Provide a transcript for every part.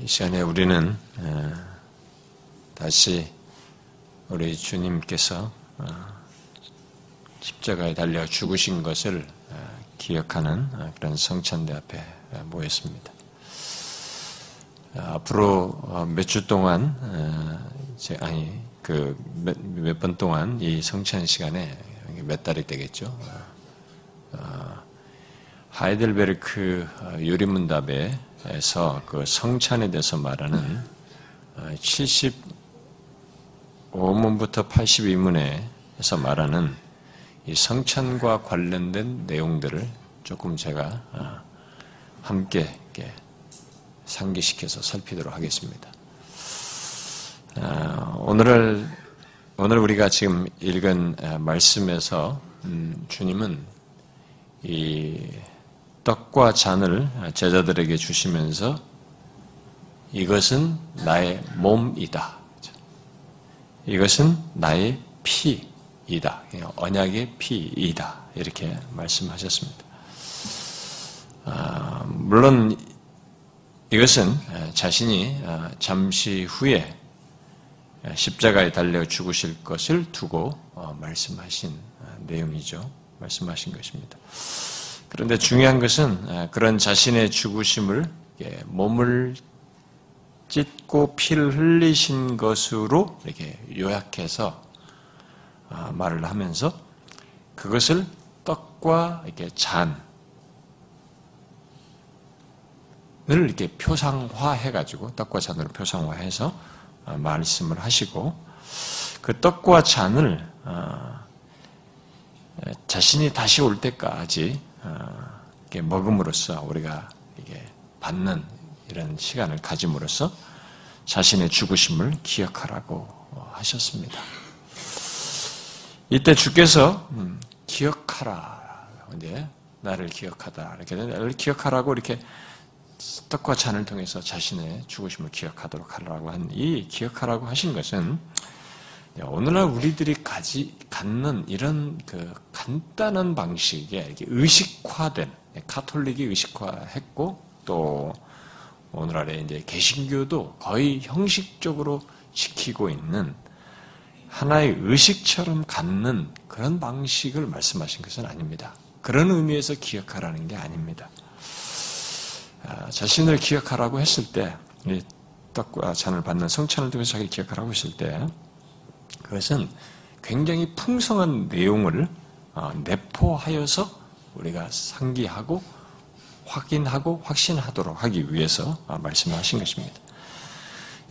이 시간에 우리는 다시 우리 주님께서 어, 십자가에 달려 죽으신 것을 기억하는 그런 성찬대 앞에 모였습니다. 앞으로 어, 몇주 동안 아니 그 몇 번 동안 이 성찬 시간에 몇 달이 되겠죠. 어, 하이델베르크 요리문답에서 그 성찬에 대해서 말하는 75문부터 82문에서 말하는 이 성찬과 관련된 내용들을 조금 제가 어, 함께 상기시켜서 살피도록 하겠습니다. 어, 오늘을 오늘 우리가 지금 읽은 어, 말씀에서 음, 주님은 이 떡과 잔을 제자들에게 주시면서 이것은 나의 몸이다. 이것은 나의 피이다. 언약의 피이다. 이렇게 말씀하셨습니다. 아, 물론 이것은 자신이 아, 잠시 후에 십자가에 달려 죽으실 것을 두고 어, 말씀하신 아, 내용이죠. 말씀하신 것입니다. 그런데 중요한 것은 그런 자신의 죽으심을 몸을 찢고 피를 흘리신 것으로 이렇게 요약해서 아, 말을 하면서 그것을 떡과 이렇게 잔을 이렇게 표상화해 가지고 떡과 잔으로 표상화해서 아, 말씀을 하시고 그 떡과 잔을 아, 자신이 다시 올 때까지 먹음으로써 우리가 받는 이런 시간을 가짐으로써 자신의 죽으심을 기억하라고 하셨습니다. 이때 주께서 음, 기억하라. 이제 나를 기억하다. 이렇게 나를 기억하라고 이렇게 떡과 잔을 통해서 자신의 죽으심을 기억하도록 하라고 한 이 기억하라고 하신 것은 오늘날 우리들이 가지 갖는 이런 그 간단한 방식에 의식화된 카톨릭이 의식화했고 또 오늘날에 이제 개신교도 거의 형식적으로 지키고 있는 하나의 의식처럼 갖는 그런 방식을 말씀하신 것은 아닙니다. 그런 의미에서 기억하라는 게 아닙니다. 아, 자신을 기억하라고 했을 때, 떡과 잔을 받는 성찬을 통해서 자기를 기억하라고 했을 때, 그것은 굉장히 풍성한 내용을 어, 내포하여서 우리가 상기하고 확인하고 확신하도록 하기 위해서 아, 말씀하신 것입니다.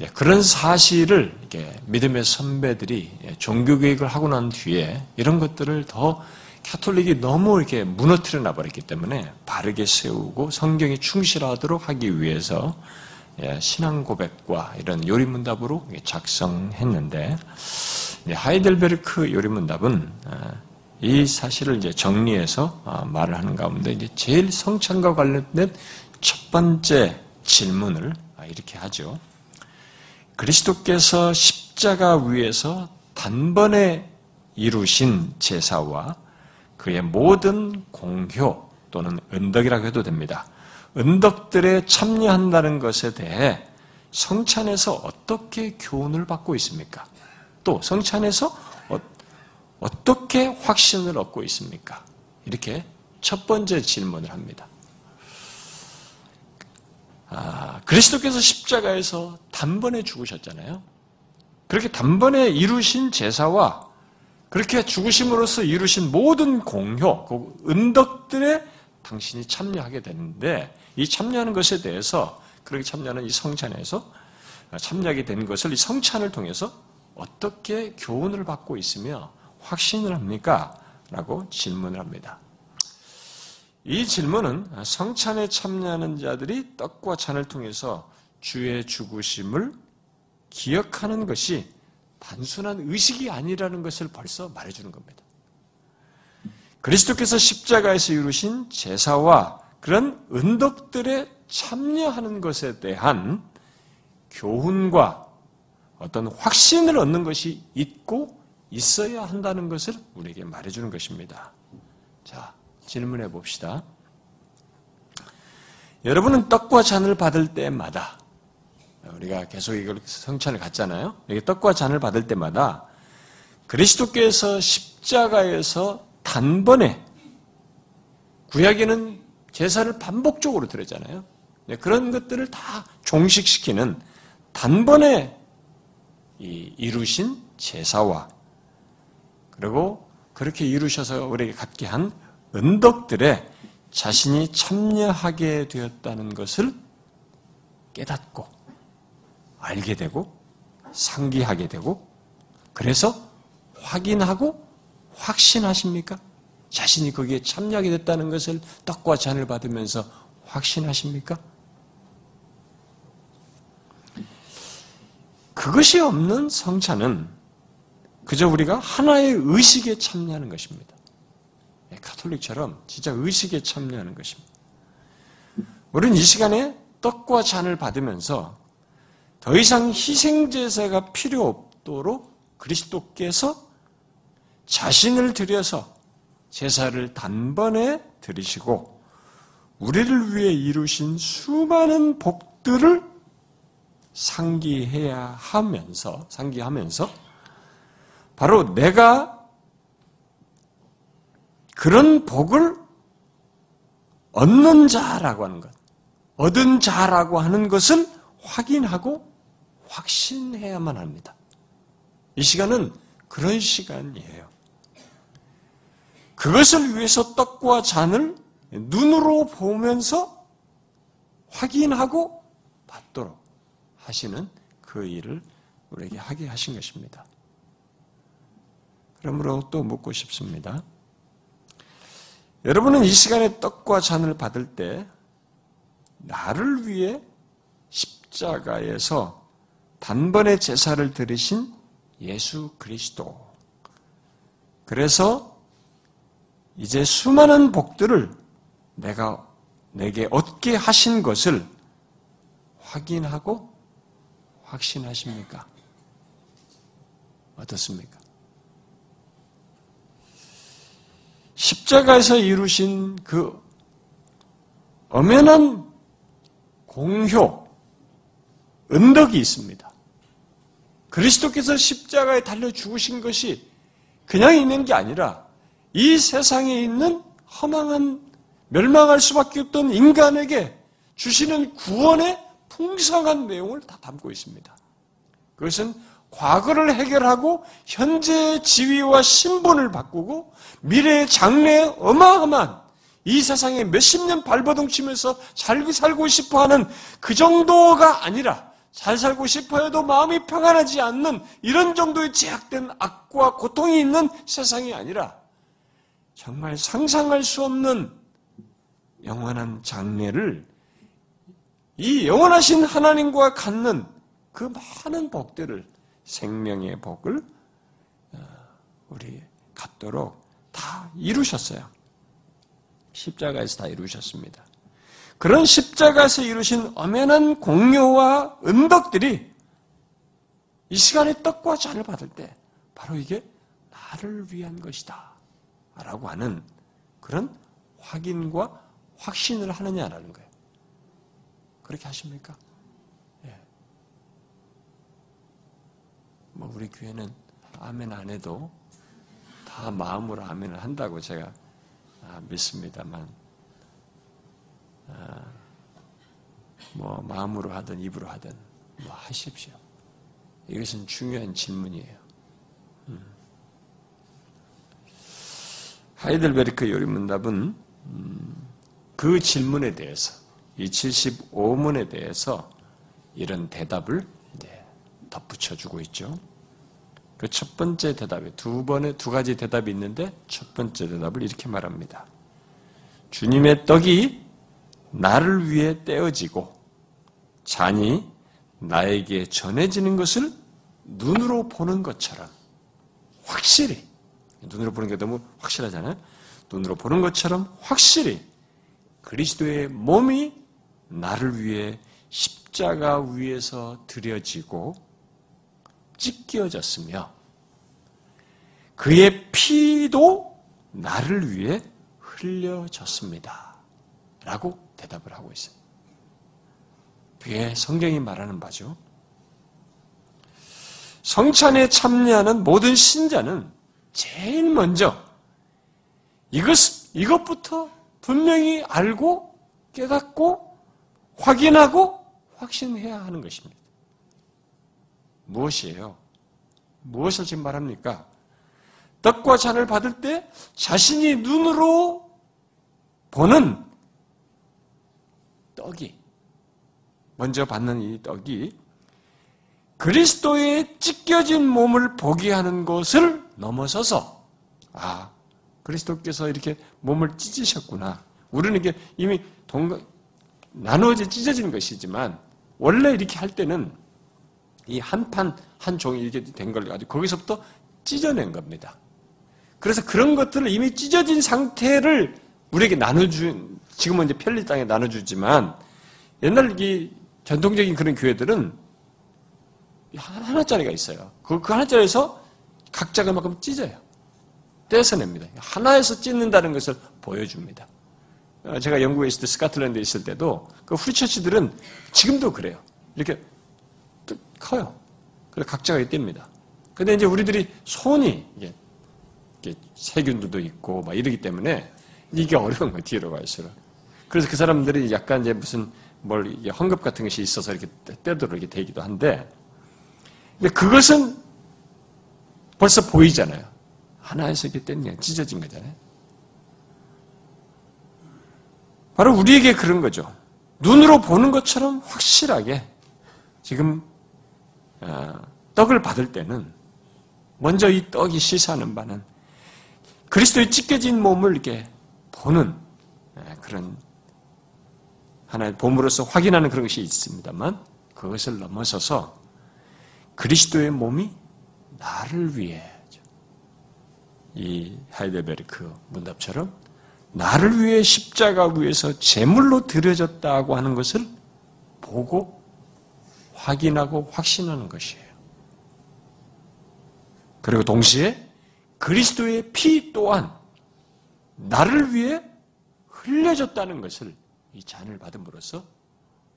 예, 그런 사실을 믿음의 선배들이 예, 종교교육을 하고 난 뒤에 이런 것들을 더 카톨릭이 너무 이렇게 무너뜨려 놔버렸기 때문에 바르게 세우고 성경에 충실하도록 하기 위해서 예, 신앙 고백과 이런 요리문답으로 작성했는데 하이델베르크 요리문답은 아, 이 사실을 이제 정리해서 아, 말을 하는 가운데 이제 제일 성찬과 관련된 첫 번째 질문을 아, 이렇게 하죠. 그리스도께서 십자가 위에서 단번에 이루신 제사와 그의 모든 공효 또는 은덕이라고 해도 됩니다. 은덕들에 참여한다는 것에 대해 성찬에서 어떻게 교훈을 받고 있습니까? 또 성찬에서 어 떻게 확신을 얻고 있습니까? 이렇게 첫 번째 질문을 합니다. 아, 그리스도께서 십자가에서 단번에 죽으셨잖아요. 그렇게 단번에 이루신 제사와 그렇게 죽으심으로써 이루신 모든 공효, 그 은덕들에 당신이 참여하게 되는데 이 참여하는 것에 대해서 그렇게 참여하는 이 성찬에서 참여하게 된 것을 이 성찬을 통해서 어떻게 교훈을 받고 있으며 확신을 합니까? 라고 질문을 합니다. 이 질문은 성찬에 참여하는 자들이 떡과 잔을 통해서 주의 죽으심을 기억하는 것이 단순한 의식이 아니라는 것을 벌써 말해주는 겁니다. 그리스도께서 십자가에서 이루신 제사와 그런 은덕들에 참여하는 것에 대한 교훈과 어떤 확신을 얻는 것이 있고 있어야 한다는 것을 우리에게 말해주는 것입니다. 자, 질문해 봅시다. 여러분은 떡과 잔을 받을 때마다 우리가 계속 이걸 성찬을 갖잖아요. 이게 떡과 잔을 받을 때마다 그리스도께서 십자가에서 단번에 구약에는 제사를 반복적으로 드렸잖아요. 네, 그런 것들을 다 종식시키는 단번에 이루신 제사와 그리고 그렇게 이루셔서 우리에게 갖게 한 은덕들에 자신이 참여하게 되었다는 것을 깨닫고 알게 되고 상기하게 되고 그래서 확인하고 확신하십니까? 자신이 거기에 참여하게 됐다는 것을 떡과 잔을 받으면서 확신하십니까? 그것이 없는 성찬은 그저 우리가 하나의 의식에 참여하는 것입니다. 예, 카톨릭처럼 진짜 의식에 참여하는 것입니다. 우리는 이 시간에 떡과 잔을 받으면서 더 이상 희생제사가 필요 없도록 그리스도께서 자신을 들여서 제사를 단번에 들이시고 우리를 위해 이루신 수많은 복들을 상기해야 하면서 상기하면서 바로 내가 그런 복을 얻는 자라고 하는 것, 얻은 자라고 하는 것을 확인하고 확신해야만 합니다. 이 시간은 그런 시간이에요. 그것을 위해서 떡과 잔을 눈으로 보면서 확인하고 받도록 하시는 그 일을 우리에게 하게 하신 것입니다. 그러므로 또 묻고 싶습니다. 여러분은 이 시간에 떡과 잔을 받을 때 나를 위해 십자가에서 단번에 제사를 들으신 예수 그리스도. 그래서 이제 수많은 복들을 내가 내게 얻게 하신 것을 확인하고 확신하십니까? 어떻습니까? 십자가에서 이루신 그 엄연한 공효, 은덕이 있습니다. 그리스도께서 십자가에 달려 죽으신 것이 그냥 있는 게 아니라 이 세상에 있는 허망한 멸망할 수밖에 없던 인간에게 주시는 구원의 풍성한 내용을 다 담고 있습니다. 그것은 과거를 해결하고 현재의 지위와 신분을 바꾸고 미래의 장래에 어마어마한 이 세상에 몇십 년 발버둥 치면서 잘 살고 싶어 하는 그 정도가 아니라 잘 살고 싶어 해도 마음이 평안하지 않는 이런 정도의 제약된 악과 고통이 있는 세상이 아니라 정말 상상할 수 없는 영원한 장래를 이 영원하신 하나님과 갖는 그 많은 복들을 생명의 복을 어, 우리 갖도록 다 이루셨어요. 십자가에서 다 이루셨습니다. 그런 십자가에서 이루신 엄연한 공효와 은덕들이 이 시간에 떡과 잔을 받을 때 바로 이게 나를 위한 것이다. 라고 하는 그런 확인과 확신을 하느냐라는 거예요. 그렇게 하십니까? 예. 뭐 우리 교회는 아멘 안 해도 다 마음으로 아멘을 한다고 제가 아, 믿습니다만 아, 뭐 마음으로 하든 입으로 하든 뭐 하십시오. 이것은 중요한 질문이에요. 음. 하이델베르크 요리문답은 음, 그 질문에 대해서 이 75문에 대해서 이런 대답을 덧붙여 주고 있죠. 그 첫 번째 대답에 두 번의 두 가지 대답이 있는데 첫 번째 대답을 이렇게 말합니다. 주님의 떡이 나를 위해 떼어지고 잔이 나에게 전해지는 것을 눈으로 보는 것처럼 확실히 눈으로 보는 게 너무 확실하잖아요. 눈으로 보는 것처럼 확실히 그리스도의 몸이 나를 위해 십자가 위에서 드려지고 찢겨졌으며 그의 피도 나를 위해 흘려졌습니다. 라고 대답을 하고 있어요. 그게 성경이 말하는 바죠. 성찬에 참여하는 모든 신자는 제일 먼저 이것, 이것부터 분명히 알고 깨닫고 확인하고 확신해야 하는 것입니다. 무엇이에요? 무엇을 지금 말합니까? 떡과 잔을 받을 때 자신이 눈으로 보는 떡이 먼저 받는 이 떡이 그리스도의 찢겨진 몸을 보게 하는 것을 넘어서서 아 그리스도께서 이렇게 몸을 찢으셨구나. 우리는 이게 이미 동거 나누어져 찢어진 것이지만 원래 이렇게 할 때는 이 한판한 종이 이렇게 된 걸 가지고 거기서부터 찢어낸 겁니다. 그래서 그런 것들을 이미 찢어진 상태를 우리에게 나눠준 지금은 이제 편리 땅에 나눠주지만 옛날 이 전통적인 그런 교회들은 하나짜리가 있어요. 그, 그 하나짜리에서 각자 그만큼 찢어요. 떼서 냅니다. 하나에서 찢는다는 것을 보여줍니다. 어, 제가 영국에 있을 때, 스카틀랜드에 있을 때도 그 후리처치들은 지금도 그래요. 이렇게 커요. 그래서 각자가 있답니다. 근데 이제 우리들이 손이 이게, 세균도 있고 막 이러기 때문에 이게 어려운 거예요. 뒤로 갈수록. 그래서 그 사람들이 약간 이제 무슨 뭘 헝겊 같은 것이 있어서 이렇게 떼도록 이렇게 되기도 한데 근데 그것은 벌써 보이잖아요. 하나에서 이렇게 뗐냐, 찢어진 거잖아요. 바로 우리에게 그런 거죠. 눈으로 보는 것처럼 확실하게 지금 어, 떡을 받을 때는 먼저 이 떡이 시사하는 바는 그리스도의 찢겨진 몸을 이렇게 보는 예, 그런 하나의 봄으로서 확인하는 그런 것이 있습니다만 그것을 넘어서서 그리스도의 몸이 나를 위해 이 하이데베르크 문답처럼 나를 위해 십자가 위에서 제물로 드려졌다고 하는 것을 보고 확인하고 확신하는 것이에요. 그리고 동시에 그리스도의 피 또한 나를 위해 흘려졌다는 것을 이 잔을 받음으로써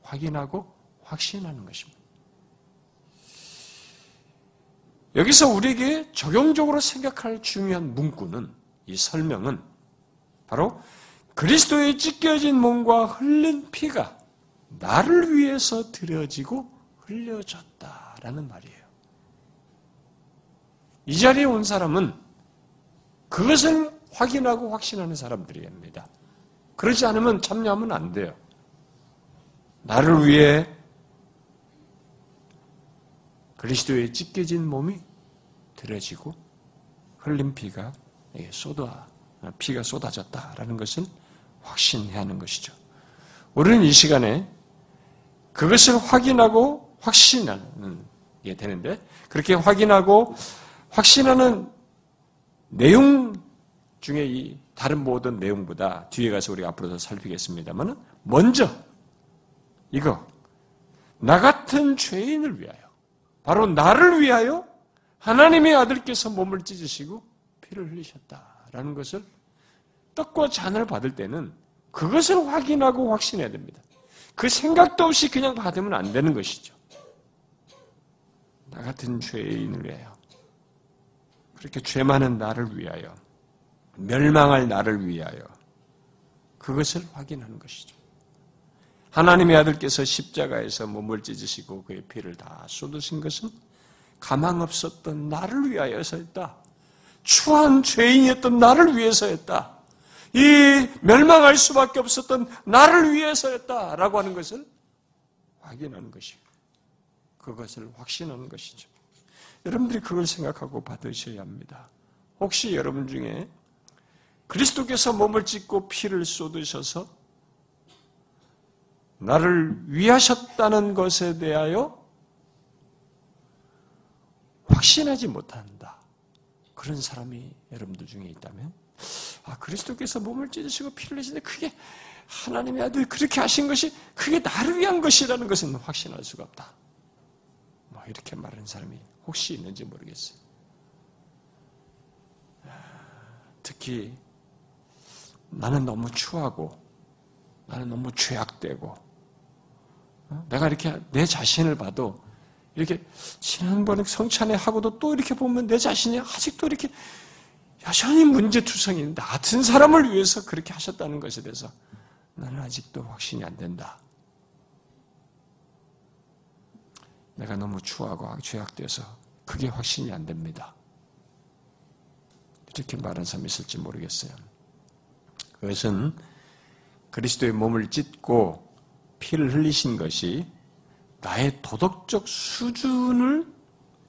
확인하고 확신하는 것입니다. 여기서 우리에게 적용적으로 생각할 중요한 문구는 이 설명은 바로 그리스도의 찢겨진 몸과 흘린 피가 나를 위해서 드려지고 흘려졌다라는 말이에요. 이 자리에 온 사람은 그것을 확인하고 확신하는 사람들이옵니다. 그러지 않으면 참여하면 안 돼요. 나를 위해 그리스도의 찢겨진 몸이 들어지고 흘린 피가 쏟아 피가 쏟아졌다라는 것을 확신해야 하는 것이죠. 우리는 이 시간에 그것을 확인하고 확신하는 게 되는데 그렇게 확인하고 확신하는 내용 중에 이 다른 모든 내용보다 뒤에 가서 우리가 앞으로 더 살피겠습니다만 먼저 이거 나 같은 죄인을 위하여 바로 나를 위하여 하나님의 아들께서 몸을 찢으시고 피를 흘리셨다라는 것을 떡과 잔을 받을 때는 그것을 확인하고 확신해야 됩니다. 그 생각도 없이 그냥 받으면 안 되는 것이죠. 나 같은 죄인을 위하여 그렇게 죄 많은 나를 위하여 멸망할 나를 위하여 그것을 확인하는 것이죠. 하나님의 아들께서 십자가에서 몸을 찢으시고 그의 피를 다 쏟으신 것은 가망 없었던 나를 위하여서였다. 추한 죄인이었던 나를 위해서였다. 이 멸망할 수밖에 없었던 나를 위해서였다. 라고 하는 것을 확인하는 것이고, 그것을 확신하는 것이죠. 여러분들이 그걸 생각하고 받으셔야 합니다. 혹시 여러분 중에 그리스도께서 몸을 찢고 피를 쏟으셔서 나를 위하셨다는 것에 대하여 확신하지 못한다. 그런 사람이 여러분들 중에 있다면, 아, 그리스도께서 몸을 찢으시고 피를 내시는데 그게 하나님의 아들 그렇게 하신 것이 그게 나를 위한 것이라는 것은 확신할 수가 없다. 뭐 이렇게 말하는 사람이 혹시 있는지 모르겠어요. 아, 특히 나는 너무 추하고 나는 너무 죄악되고 어? 내가 이렇게 내 자신을 봐도 이렇게 지난번에 성찬에 하고도 또 이렇게 보면 내 자신이 아직도 이렇게 여전히 문제투성인 나 같은 사람을 위해서 그렇게 하셨다는 것에 대해서 나는 아직도 확신이 안 된다. 내가 너무 추하고 죄악되어서 그게 확신이 안 됩니다. 이렇게 말하는 사람이 있을지 모르겠어요. 그것은 그리스도의 몸을 찢고 피를 흘리신 것이 나의 도덕적 수준을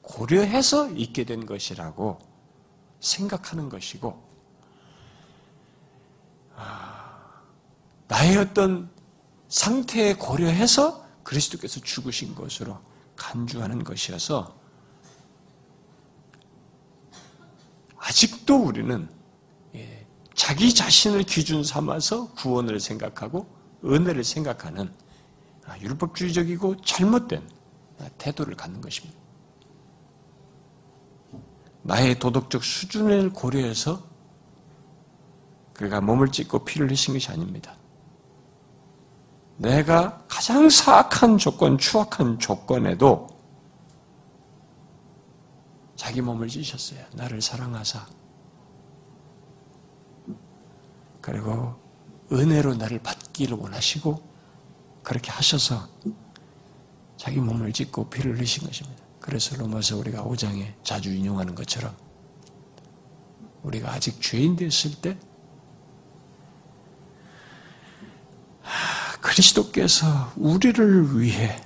고려해서 있게 된 것이라고 생각하는 것이고, 아, 나의 어떤 상태에 고려해서 그리스도께서 죽으신 것으로 간주하는 것이어서 아직도 우리는 예, 자기 자신을 기준 삼아서 구원을 생각하고 은혜를 생각하는 아, 율법주의적이고 잘못된 태도를 갖는 것입니다. 나의 도덕적 수준을 고려해서 그가 몸을 찢고 피를 흘리신 것이 아닙니다. 내가 가장 사악한 조건, 추악한 조건에도 자기 몸을 찢으셨어요. 나를 사랑하사. 그리고 은혜로 나를 받기를 원하시고 그렇게 하셔서 자기 몸을 찢고 피를 흘리신 것입니다. 그래서 로마서 우리가 5장에 자주 인용하는 것처럼 우리가 아직 죄인 됐을 때 그리스도께서 우리를 위해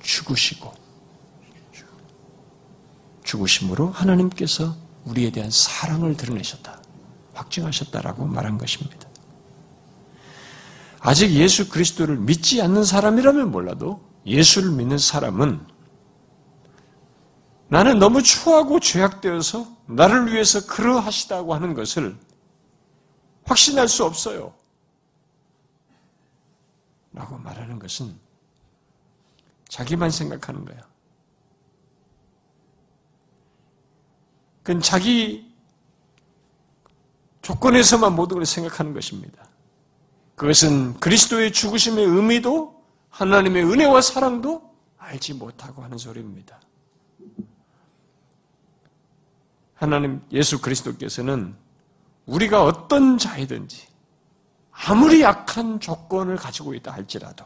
죽으시고 죽으심으로 하나님께서 우리에 대한 사랑을 드러내셨다. 확증하셨다라고 말한 것입니다. 아직 예수 그리스도를 믿지 않는 사람이라면 몰라도 예수를 믿는 사람은 나는 너무 추하고 죄악되어서 나를 위해서 그러하시다고 하는 것을 확신할 수 없어요. 라고 말하는 것은 자기만 생각하는 거야. 그건 자기 조건에서만 모든 걸 생각하는 것입니다. 그것은 그리스도의 죽으심의 의미도 하나님의 은혜와 사랑도 알지 못하고 하는 소리입니다. 하나님 예수 그리스도께서는 우리가 어떤 자이든지 아무리 약한 조건을 가지고 있다 할지라도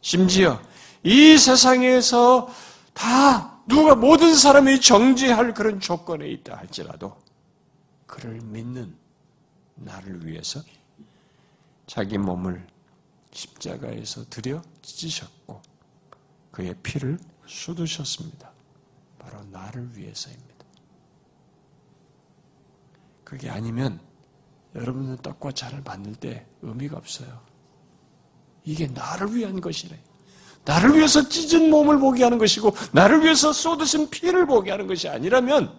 심지어 이 세상에서 다 누가 모든 사람이 정지할 그런 조건에 있다 할지라도 그를 믿는 나를 위해서 자기 몸을 십자가에서 들여 찢으셨고 그의 피를 쏟으셨습니다. 바로 나를 위해서입니다. 그게 아니면 여러분은 떡과 잔을 받는 때 의미가 없어요. 이게 나를 위한 것이래. 나를 위해서 찢은 몸을 보게 하는 것이고, 나를 위해서 쏟으신 피를 보게 하는 것이 아니라면,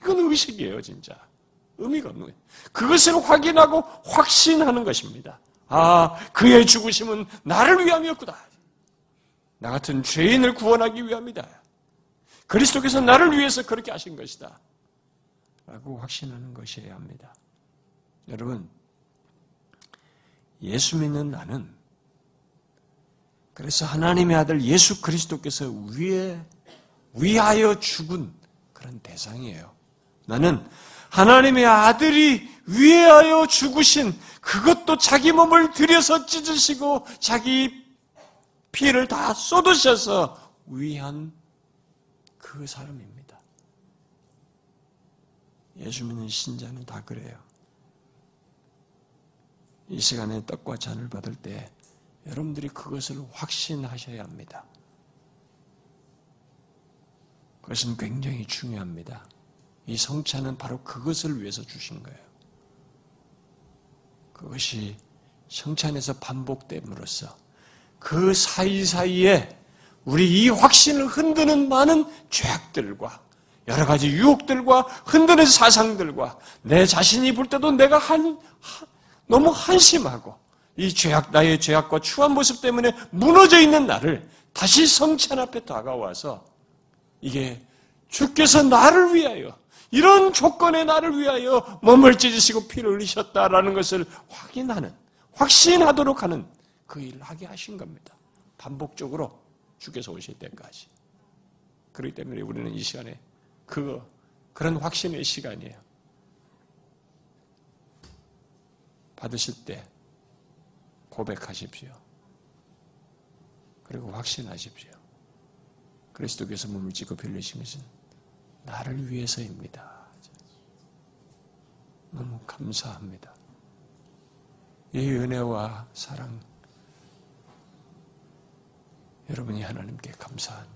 이건 의식이에요, 진짜. 의미가 없는 거예요. 그것을 확인하고 확신하는 것입니다. 아, 그의 죽으심은 나를 위함이었구나. 나 같은 죄인을 구원하기 위함이다. 그리스도께서 나를 위해서 그렇게 하신 것이다. 라고 확신하는 것이어야 합니다. 여러분, 예수 믿는 나는 그래서 하나님의 아들 예수 그리스도께서 위에 위하여 죽은 그런 대상이에요. 나는 하나님의 아들이 위하여 죽으신 그것도 자기 몸을 들여서 찢으시고 자기 피를 다 쏟으셔서 위한 그 사람입니다. 예수 믿는 신자는 다 그래요. 이 시간에 떡과 잔을 받을 때 여러분들이 그것을 확신하셔야 합니다. 그것은 굉장히 중요합니다. 이 성찬은 바로 그것을 위해서 주신 거예요. 그것이 성찬에서 반복됨으로써 그 사이사이에 우리 이 확신을 흔드는 많은 죄악들과 여러 가지 유혹들과 흔드는 사상들과 내 자신이 볼 때도 내가 한, 너무 한심하고 이 죄악, 나의 죄악과 추한 모습 때문에 무너져 있는 나를 다시 성찬 앞에 다가와서 이게 주께서 나를 위하여 이런 조건에 나를 위하여 몸을 찢으시고 피를 흘리셨다라는 것을 확인하는, 확신하도록 하는 그 일을 하게 하신 겁니다. 반복적으로 주께서 오실 때까지. 그렇기 때문에 우리는 이 시간에 그 그런 확신의 시간이에요. 받으실 때 고백하십시오. 그리고 확신하십시오. 그리스도께서 몸을 찢고 빌리신 것은 나를 위해서입니다. 너무 감사합니다. 이 은혜와 사랑 여러분이 하나님께 감사한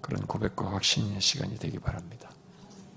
그런 고백과 확신의 시간이 되기 바랍니다.